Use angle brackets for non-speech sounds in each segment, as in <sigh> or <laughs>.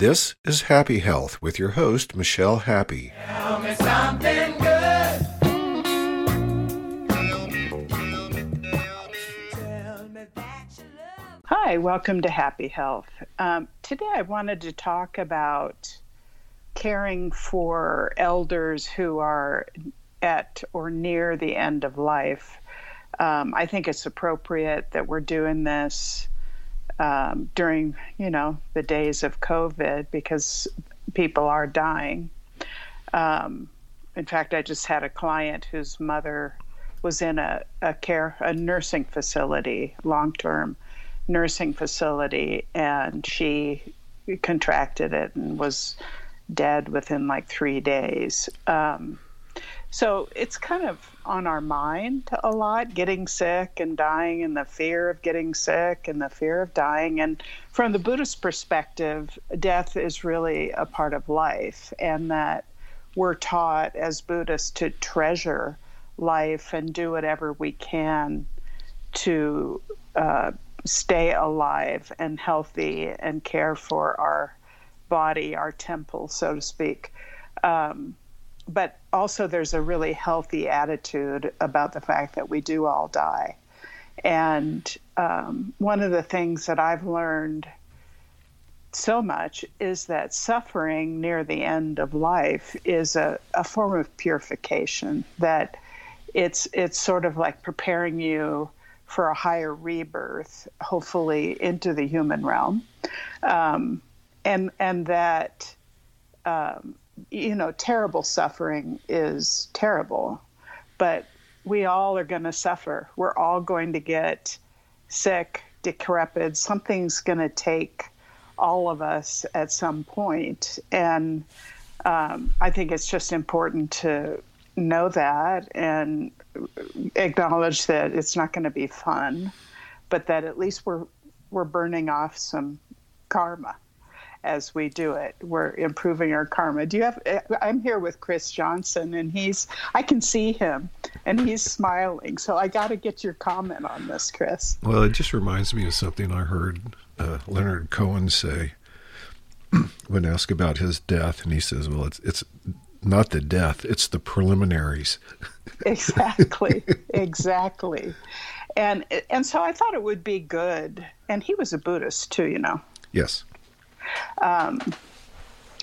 This is Happy Health with your host, Michelle Happe. Hi, welcome to Happy Health. Um, today I wanted to talk about caring for elders who are at or near the end of life. Um, I think it's appropriate that we're doing this um, during you know the days of COVID because people are dying. Um, in fact, I just had a client whose mother was in a, a care a nursing facility, long term nursing facility, and she contracted it and was dead within like three days. Um, so it's kind of on our mind a lot getting sick and dying, and the fear of getting sick and the fear of dying. And from the Buddhist perspective, death is really a part of life, and that we're taught as Buddhists to treasure life and do whatever we can to uh, stay alive and healthy and care for our body, our temple, so to speak. Um, but also there's a really healthy attitude about the fact that we do all die. And um, one of the things that I've learned so much is that suffering near the end of life is a, a form of purification, that it's, it's sort of like preparing you for a higher rebirth, hopefully into the human realm. Um, and, and that um, you know, terrible suffering is terrible, but we all are going to suffer. We're all going to get sick, decrepit. Something's going to take all of us at some point. And um, I think it's just important to know that and acknowledge that it's not going to be fun, but that at least we're we're burning off some karma as we do it. We're improving our karma. Do you have? I'm here with Chris Johnson, and he's. I can see him, and he's smiling. So I got to get your comment on this, Chris. Well, it just reminds me of something I heard uh, Leonard Cohen say <clears throat> when asked about his death, and he says, "Well, it's it's." Not the death, it's the preliminaries. <laughs> exactly, exactly. And and so I thought it would be good. And he was a Buddhist too, you know. Yes um,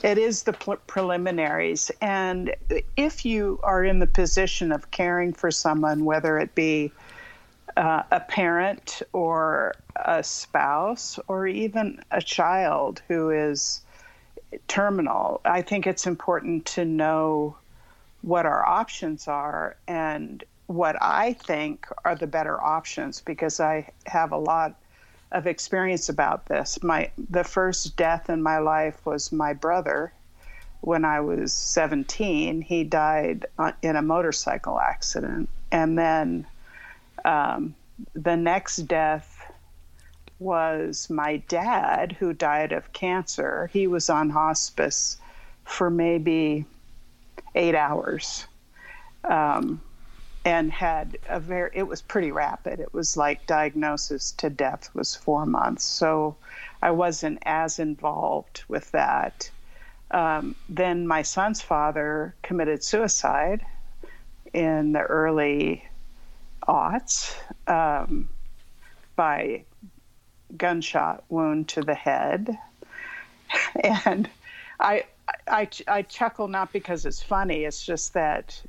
it is the preliminaries. And if you are in the position of caring for someone, whether it be uh, a parent or a spouse or even a child who is terminal, I think it's important to know what our options are and what I think are the better options because I have a lot of experience about this. My the first death in my life was my brother. When I was 17, he died in a motorcycle accident, and then um, the next death was my dad, who died of cancer. He was on hospice for maybe eight hours. Um, and had a very it was pretty rapid. It was like diagnosis to death was four months. So i wasn't as involved with that. Um, then my son's father committed suicide in the early aughts um, by gunshot wound to the head. <laughs> And I, I i chuckle not because it's funny. It's just that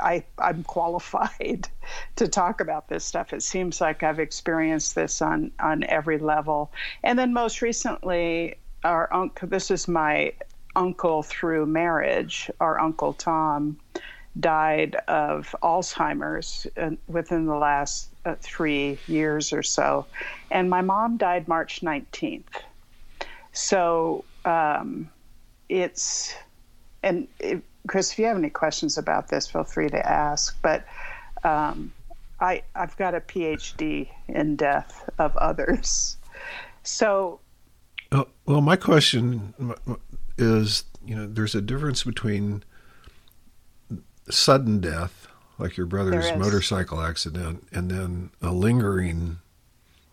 I, I'm qualified <laughs> to talk about this stuff. It seems like I've experienced this on, on every level. And then most recently, our uncle, this is my uncle through marriage, our Uncle Tom died of Alzheimer's uh, within the last uh, three years or so. And my mom died March 19th. So um, it's, and it, Chris, if you have any questions about this, feel free to ask. But um, I, I've got a PhD in death of others. So. Uh, well, my question is you know, there's a difference between sudden death, like your brother's motorcycle accident, and then a lingering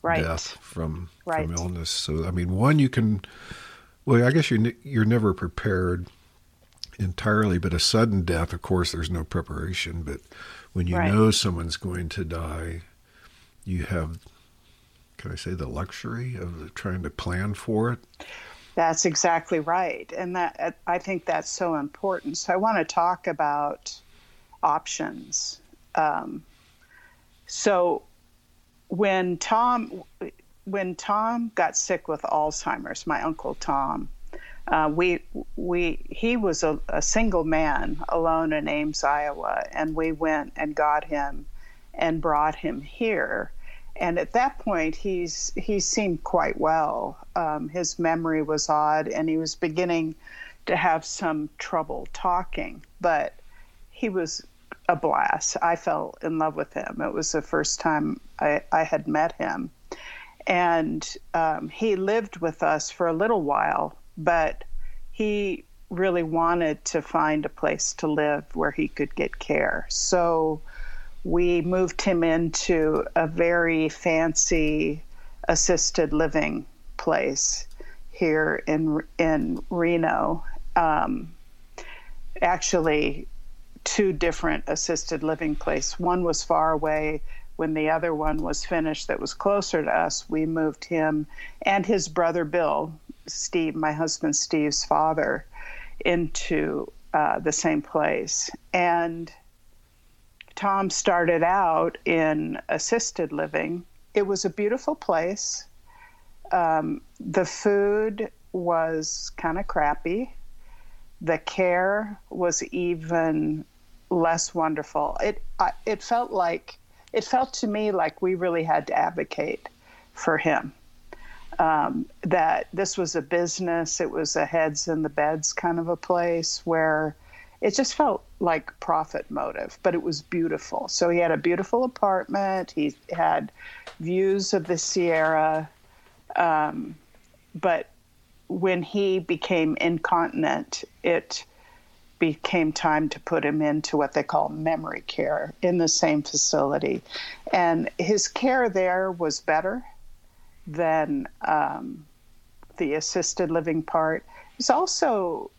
right. death from, right. from illness. So, I mean, one you can Well, I guess you're, you're never prepared entirely, but a sudden death, of course, there's no preparation. But when you right. know someone's going to die, you have, can I say, the luxury of trying to plan for it. That's exactly right, and that I think that's so important. So I want to talk about options. Um, so when Tom when Tom got sick with Alzheimer's, my uncle Tom, uh, we we he was a, a, single man alone in Ames, Iowa, and we went and got him and brought him here. And at that point, he's he seemed quite well. Um, his memory was odd, and he was beginning to have some trouble talking, but he was a blast. I fell in love with him. It was the first time I, I had met him and um, he lived with us for a little while, but he really wanted to find a place to live where he could get care. So we moved him into a very fancy assisted living place here in in Reno. Um, actually, two different assisted living places. One was far away when the other one was finished that was closer to us, we moved him and his brother Bill, Steve, my husband Steve's father, into uh, the same place. And Tom started out in assisted living. It was a beautiful place. Um, the food was kind of crappy. The care was even less wonderful. It I, it felt like it felt to me like we really had to advocate for him. Um, that this was a business, it was a heads in the beds kind of a place where it just felt like profit motive, but it was beautiful. So he had a beautiful apartment, he had views of the Sierra. Um, but when he became incontinent, it became time to put him into what they call memory care in the same facility. And his care there was better than um, the assisted living part. It's also,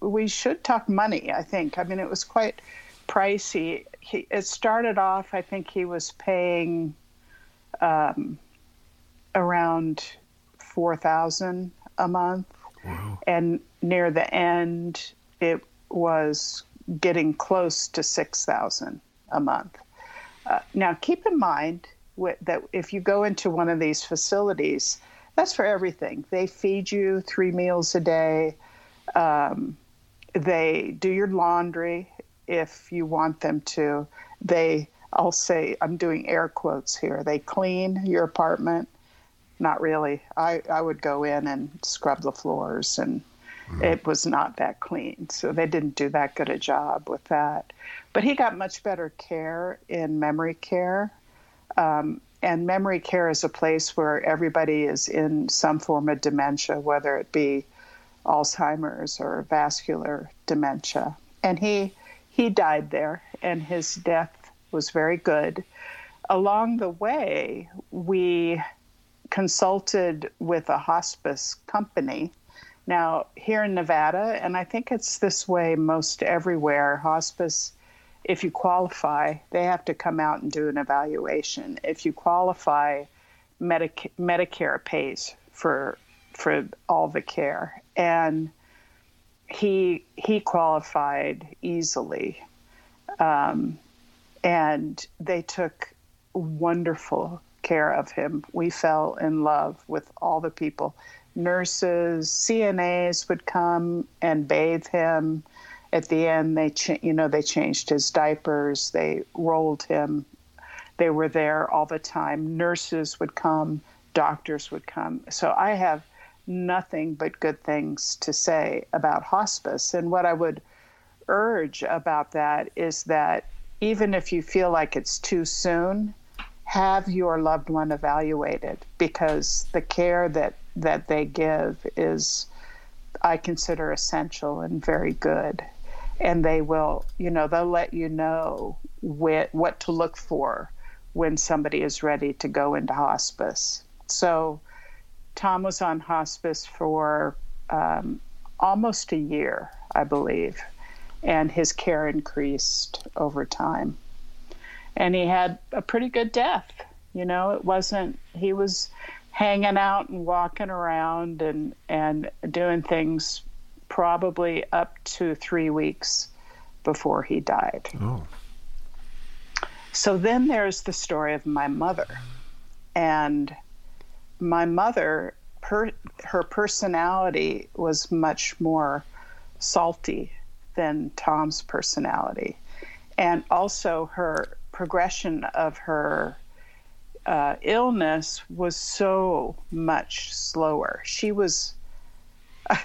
we should talk money, I think. I mean, it was quite pricey. He, it started off, I think he was paying um, around 4000 a month. Wow. And near the end, it was getting close to 6000 a month. Uh, now, keep in mind that if you go into one of these facilities, that's for everything. They feed you three meals a day. Um, they do your laundry if you want them to. They, I'll say, I'm doing air quotes here. They clean your apartment. Not really. I, I would go in and scrub the floors and Mm-hmm. It was not that clean. So they didn't do that good a job with that. But he got much better care in memory care. Um, and memory care is a place where everybody is in some form of dementia, whether it be Alzheimer's or vascular dementia. And he he died there, and his death was very good. Along the way, we consulted with a hospice company now, here in Nevada, and I think it's this way most everywhere, hospice, if you qualify, they have to come out and do an evaluation. If you qualify, Medic- Medicare pays for for all the care, and he he qualified easily, um, and they took wonderful care of him. We fell in love with all the people nurses, CNAs would come and bathe him. At the end, they ch- you know they changed his diapers, they rolled him. They were there all the time. Nurses would come, doctors would come. So I have nothing but good things to say about hospice. And what I would urge about that is that even if you feel like it's too soon, have your loved one evaluated because the care that that they give is I consider essential and very good. And they will, you know, they'll let you know what, what to look for when somebody is ready to go into hospice. So Tom was on hospice for um, almost a year, I believe, and his care increased over time. And he had a pretty good death. You know, it wasn't, he was hanging out and walking around and, and doing things probably up to three weeks before he died. Oh. So then there's the story of my mother. And my mother, her, her personality was much more salty than Tom's personality. And also her progression of her uh, illness was so much slower. She was uh,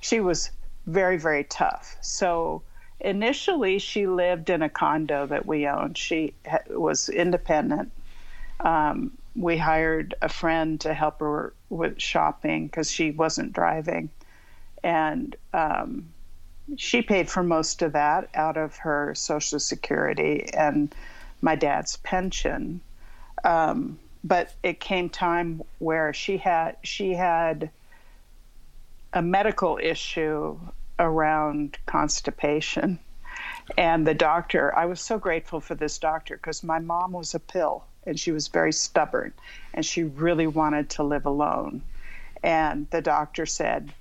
she was very very tough. So initially, she lived in a condo that we owned. She was independent. Um, we hired a friend to help her with shopping because she wasn't driving, and um, she paid for most of that out of her Social Security and my dad's pension. Um, but it came time where she had she had a medical issue around constipation. And the doctor i was so grateful for this doctor because my mom was a pill and she was very stubborn and she really wanted to live alone. And the doctor said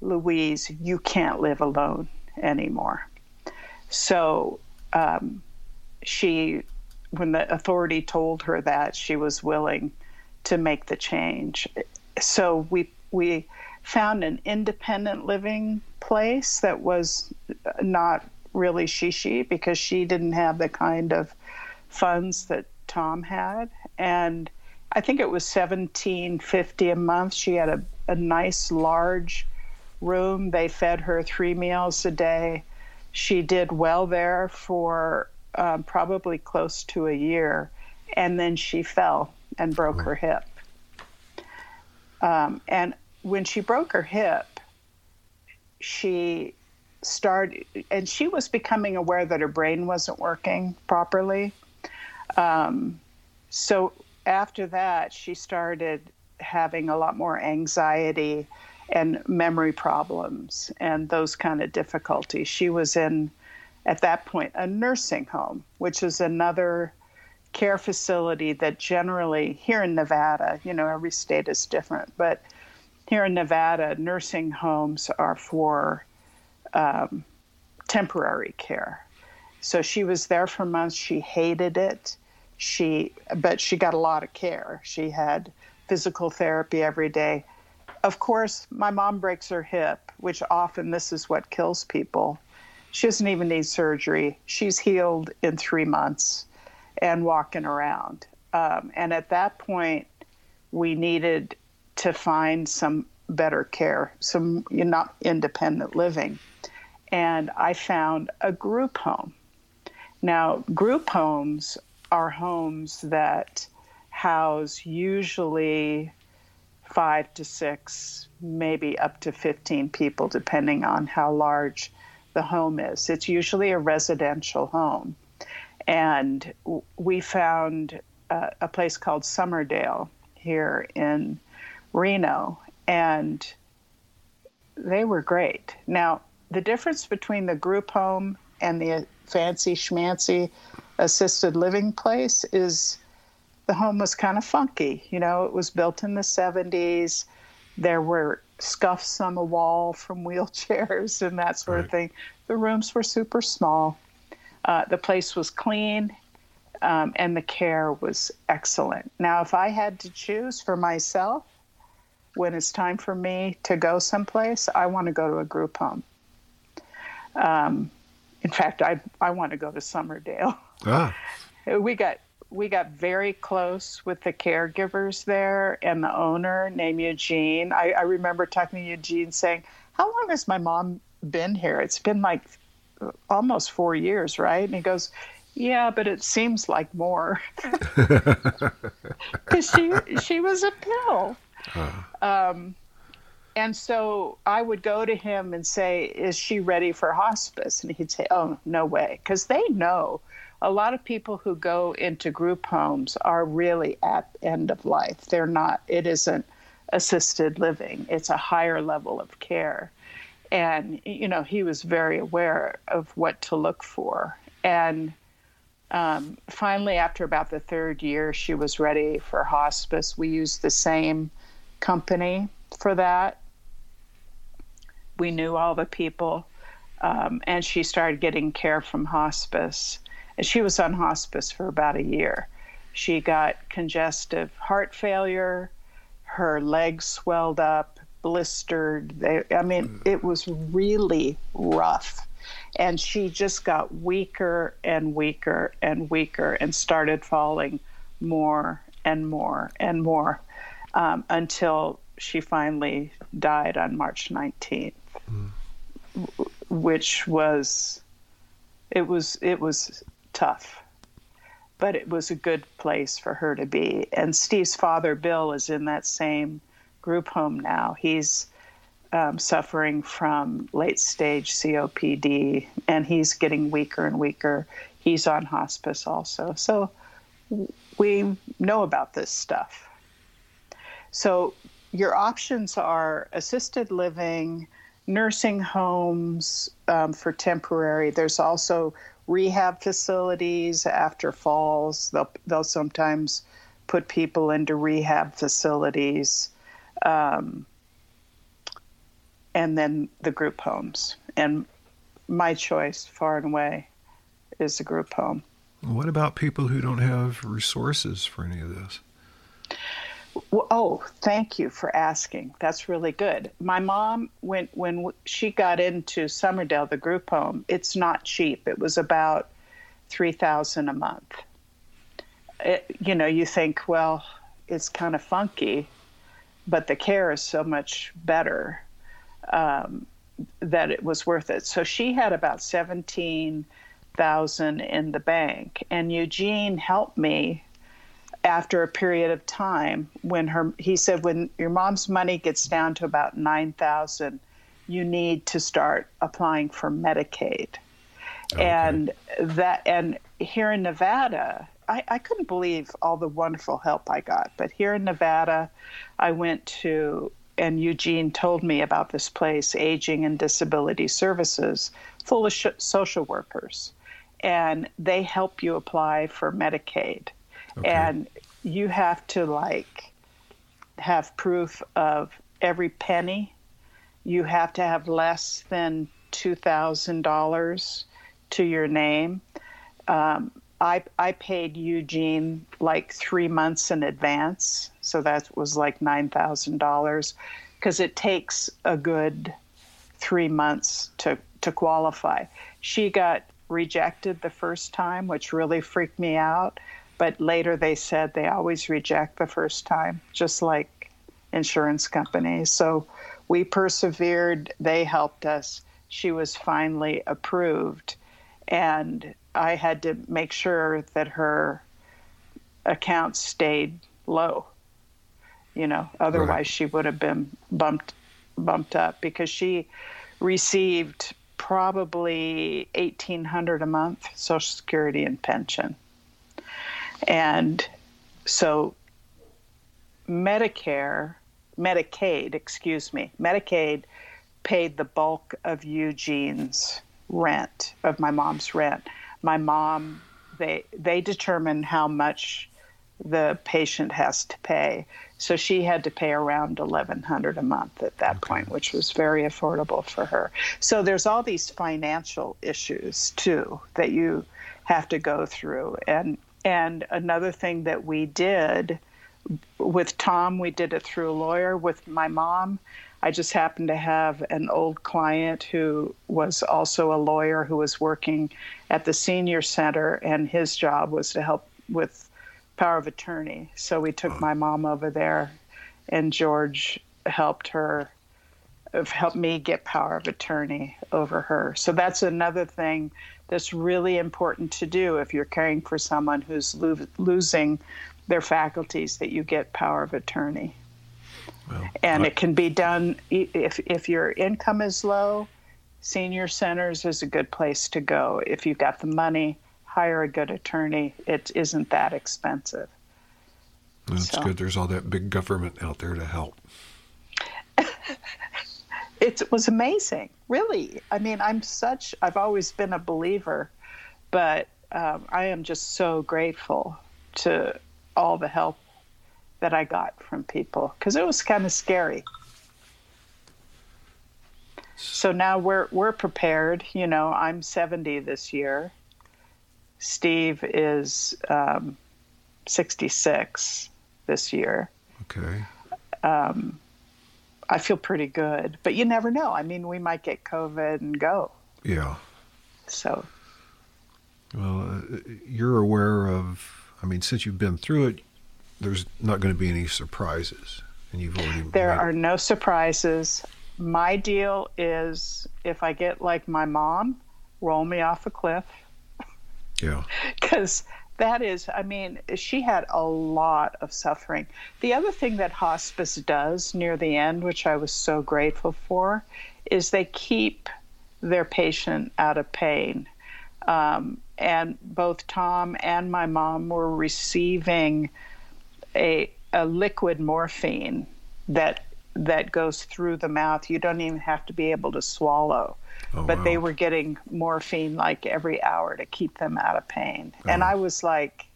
louise you can't live alone anymore. So um, she when the authority told her that she was willing to make the change. So we we found an independent living place that was not really shishi because she didn't have the kind of funds that Tom had. And I think it was 1750 a month. She had a, a nice large room. They fed her three meals a day. She did well there for um, probably close to a year, and then she fell and broke her hip. Um, and when she broke her hip, she started, and she was becoming aware that her brain wasn't working properly. Um, so after that, she started having a lot more anxiety and memory problems and those kind of difficulties. She was in at that point a nursing home, which is another care facility that generally here in Nevada, you know, every state is different, but here in Nevada, nursing homes are for um, temporary care. So she was there for months. She hated it. She, but she got a lot of care. She had physical therapy every day. Of course, my mom breaks her hip, which often this is what kills people. She doesn't even need surgery. She's healed in three months and walking around. Um, and at that point, we needed to find some better care, some you know, not independent living. And I found a group home. Now, group homes are homes that house usually five to six, maybe up to 15 people, depending on how large the home is. It's usually a residential home. And we found uh, a place called Summerdale here in Reno, and they were great. Now, the difference between the group home and the fancy schmancy assisted living place is the home was kind of funky. You know, it was built in the 70s. There were scuffs on the wall from <laughs> wheelchairs and that sort right. of thing. The rooms were super small. Uh, the place was clean, um, and the care was excellent. Now, if I had to choose for myself, when it's time for me to go someplace, I want to go to a group home. Um, in fact, I I want to go to Summerdale. Ah. <laughs> We got we got very close with the caregivers there and the owner named Eugene. I, I remember talking to Eugene saying, How long has my mom been here? It's been like almost four years, right? And he goes, Yeah, but it seems like more. <laughs> Because she, she was a pill. Uh. Um, and so I would go to him and say, Is she ready for hospice? And he'd say, Oh, no way. Because they know a lot of people who go into group homes are really at end of life. They're not, it isn't assisted living. It's a higher level of care. And, you know, he was very aware of what to look for. And um, finally, after about the third year, she was ready for hospice. We used the same company for that. We knew all the people. Um, and she started getting care from hospice. And she was on hospice for about a year. She got congestive heart failure, her legs swelled up, blistered. They, I mean, it was really rough. And she just got weaker and weaker and weaker and started falling more and more and more um, until she finally died on March 19th, mm. which was it was it was tough, but it was a good place for her to be. And Steve's father, Bill, is in that same group home now. He's um, suffering from late stage COPD, and he's getting weaker and weaker. He's on hospice also. So we know about this stuff. So your options are assisted living, nursing homes um, for temporary. There's also rehab facilities after falls. They'll they'll sometimes put people into rehab facilities, um, and then the group homes. And my choice, far and away, is the group home. What about people who don't have resources for any of this? Well, oh, thank you for asking. That's really good. My mom, when when she got into Summerdale, the group home, it's not cheap. It was about three thousand a month. It, you know, you think, well, it's kind of funky, but the care is so much better um, that it was worth it. So she had about seventeen thousand in the bank, and Eugene helped me after a period of time when her he said when your mom's money gets down to about 9000 you need to start applying for medicaid okay. and that and here in nevada I, I couldn't believe all the wonderful help i got but here in nevada i went to and eugene told me about this place aging and disability services full of sh- social workers and they help you apply for medicaid Okay. And you have to like have proof of every penny. You have to have less than $2,000 to your name. Um, I, I paid Eugene like three months in advance. So that was like $9,000 because it takes a good three months to, to qualify. She got rejected the first time, which really freaked me out. But later they said they always reject the first time, just like insurance companies. So we persevered. They helped us. She was finally approved. And I had to make sure that her account stayed low. You know, otherwise right. she would have been bumped bumped up because she received probably 1800 a month social security and pension and so Medicare, Medicaid, excuse me, Medicaid paid the bulk of Eugene's rent, of my mom's rent. My mom, they they determine how much the patient has to pay. So she had to pay around 1100 a month at that okay. point, which was very affordable for her. So there's all these financial issues too that you have to go through and and another thing that we did with Tom, we did it through a lawyer. With my mom, I just happened to have an old client who was also a lawyer who was working at the senior center, and his job was to help with power of attorney. So we took my mom over there, and George helped her, helped me get power of attorney over her. So that's another thing that's really important to do if you're caring for someone who's lo- losing their faculties that you get power of attorney. Well, and I, it can be done if if your income is low, senior centers is a good place to go. If you've got the money, hire a good attorney. It isn't that expensive. That's so. good. There's all that big government out there to help. <laughs> it was amazing, really. I mean, I'm such, I've always been a believer, but um, I am just so grateful to all the help that I got from people because it was kind of scary. So now we're we're prepared. You know, I'm 70 this year. Steve is um, 66 this year. Okay. Um, I feel pretty good, but you never know. I mean, we might get COVID and go. Yeah. So. Well, uh, you're aware of. I mean, since you've been through it, there's not going to be any surprises, and you've already. There are no surprises. My deal is if I get like my mom, roll me off a cliff. Yeah. <laughs> Because that is, I mean, she had a lot of suffering. The other thing that hospice does near the end, which I was so grateful for, is they keep their patient out of pain. Um, and both Tom and my mom were receiving a, a liquid morphine that that goes through the mouth. You don't even have to be able to swallow. Oh, but wow. they were getting morphine like every hour to keep them out of pain. Oh. And I was like,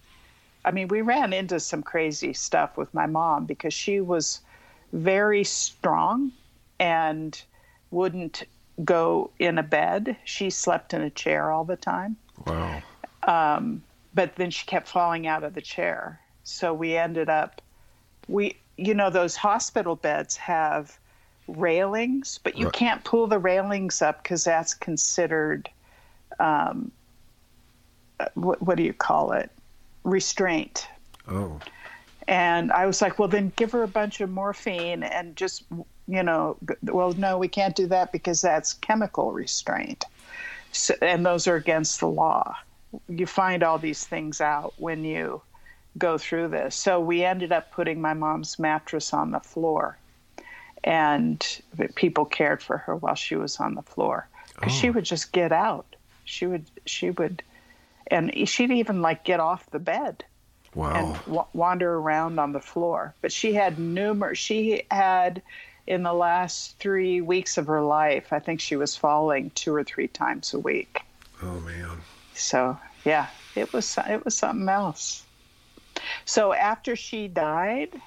I mean, we ran into some crazy stuff with my mom because she was very strong and wouldn't go in a bed. She slept in a chair all the time. Wow. Um, but then she kept falling out of the chair. So we ended up, we, you know, those hospital beds have railings, but you right. can't pull the railings up because that's considered, um, uh, what, what do you call it? Restraint. Oh. And I was like, well, then give her a bunch of morphine and just, you know, well, no, we can't do that because that's chemical restraint. So, and those are against the law. You find all these things out when you go through this. So we ended up putting my mom's mattress on the floor, and people cared for her while she was on the floor because oh. she would just get out. She would she would, and she'd even like get off the bed. Wow. And w- wander around on the floor. But she had numerous. She had in the last three weeks of her life, I think she was falling two or three times a week. Oh man. So yeah, it was it was something else. So after she died,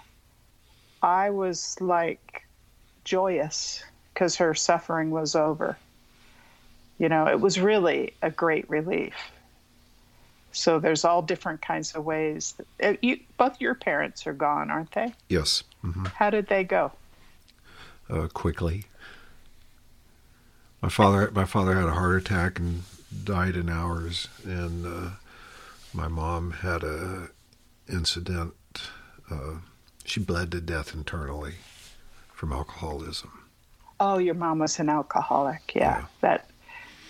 I was like joyous because her suffering was over. You know, it was really a great relief. So there's all different kinds of ways. That, uh, you, both your parents are gone, aren't they? Yes. Mm-hmm. How did they go? Uh, quickly. My father, my father had a heart attack and died in hours, and uh, my mom had a incident. Uh, she bled to death internally from alcoholism. Oh, your mom was an alcoholic. Yeah, yeah. that.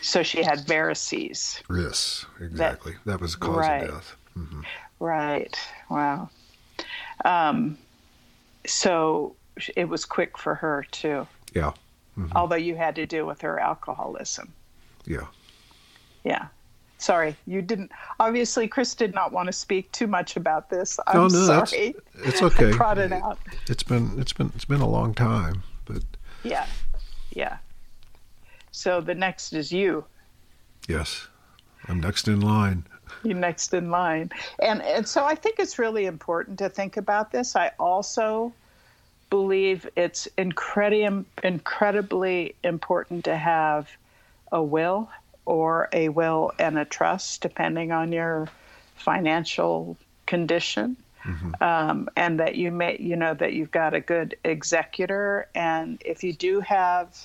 So she had varices. Yes, exactly. That, that was the cause right. of death. Mm-hmm. Right. Wow. Um, so it was quick for her too. Yeah. Mm-hmm. Although you had to deal with her alcoholism. Yeah. Yeah. Sorry, you didn't. Obviously, Chris did not want to speak too much about this. I'm oh, no, sorry. it's okay. <laughs> I brought it out. It's been it's been it's been a long time, but yeah, yeah. So the next is you. Yes, I'm next in line. You next in line, and and so I think it's really important to think about this. I also believe it's incredi- incredibly important to have a will or a will and a trust, depending on your financial condition. Mm-hmm. Um, and that you may, you know, that you've got a good executor. And if you do have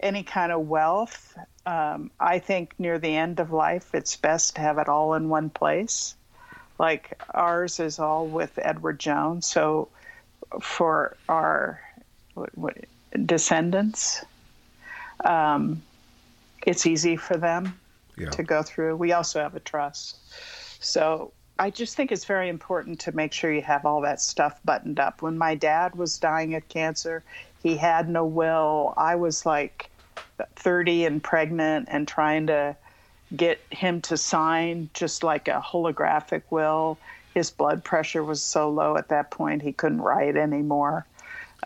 any kind of wealth, um, I think near the end of life, it's best to have it all in one place. Like ours is all with Edward Jones. So for our what, what, descendants, um, it's easy for them yeah. to go through. We also have a trust. So I just think it's very important to make sure you have all that stuff buttoned up. When my dad was dying of cancer, he had no will. I was like 30 and pregnant and trying to get him to sign just like a holographic will. his blood pressure was so low at that point he couldn't write anymore.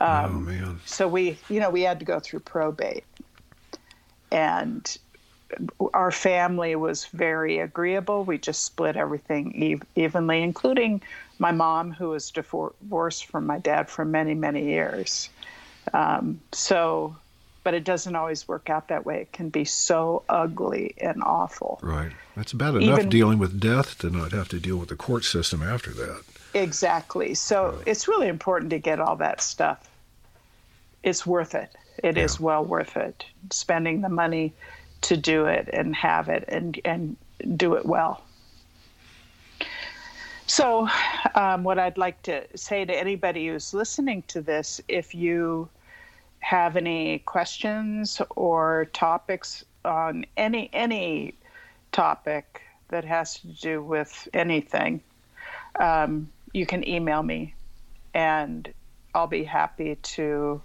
Um, oh man! So we, you know, we had to go through probate, and our family was very agreeable. We just split everything ev- evenly, including my mom, who was divorced from my dad for many, many years. Um, so, but it doesn't always work out that way. It can be so ugly and awful. Right. That's bad enough Even, dealing with death to not have to deal with the court system after that. Exactly. So right. it's really important to get all that stuff. It's worth it. It yeah. is well worth it. Spending the money to do it and have it and and do it well. So, um, what I'd like to say to anybody who's listening to this, if you have any questions or topics on any any topic that has to do with anything, um, you can email me, and I'll be happy to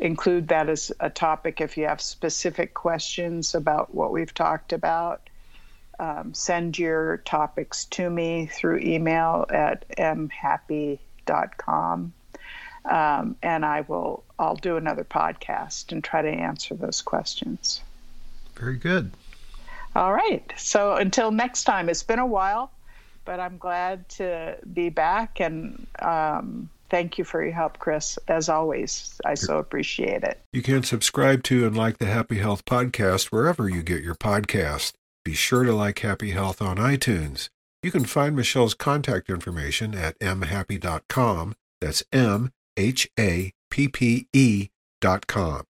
include that as a topic if you have specific questions about what we've talked about. Um, send your topics to me through email at mhappe.com. Um, and I will I'll do another podcast and try to answer those questions. Very good. All right. So until next time, it's been a while, but I'm glad to be back and um, Thank you for your help, Chris. As always, I so appreciate it. You can subscribe to and like the Happy Health Podcast wherever you get your podcast. Be sure to like Happy Health on iTunes. You can find Michelle's contact information at mhappe.com. That's M H A P P E dot com.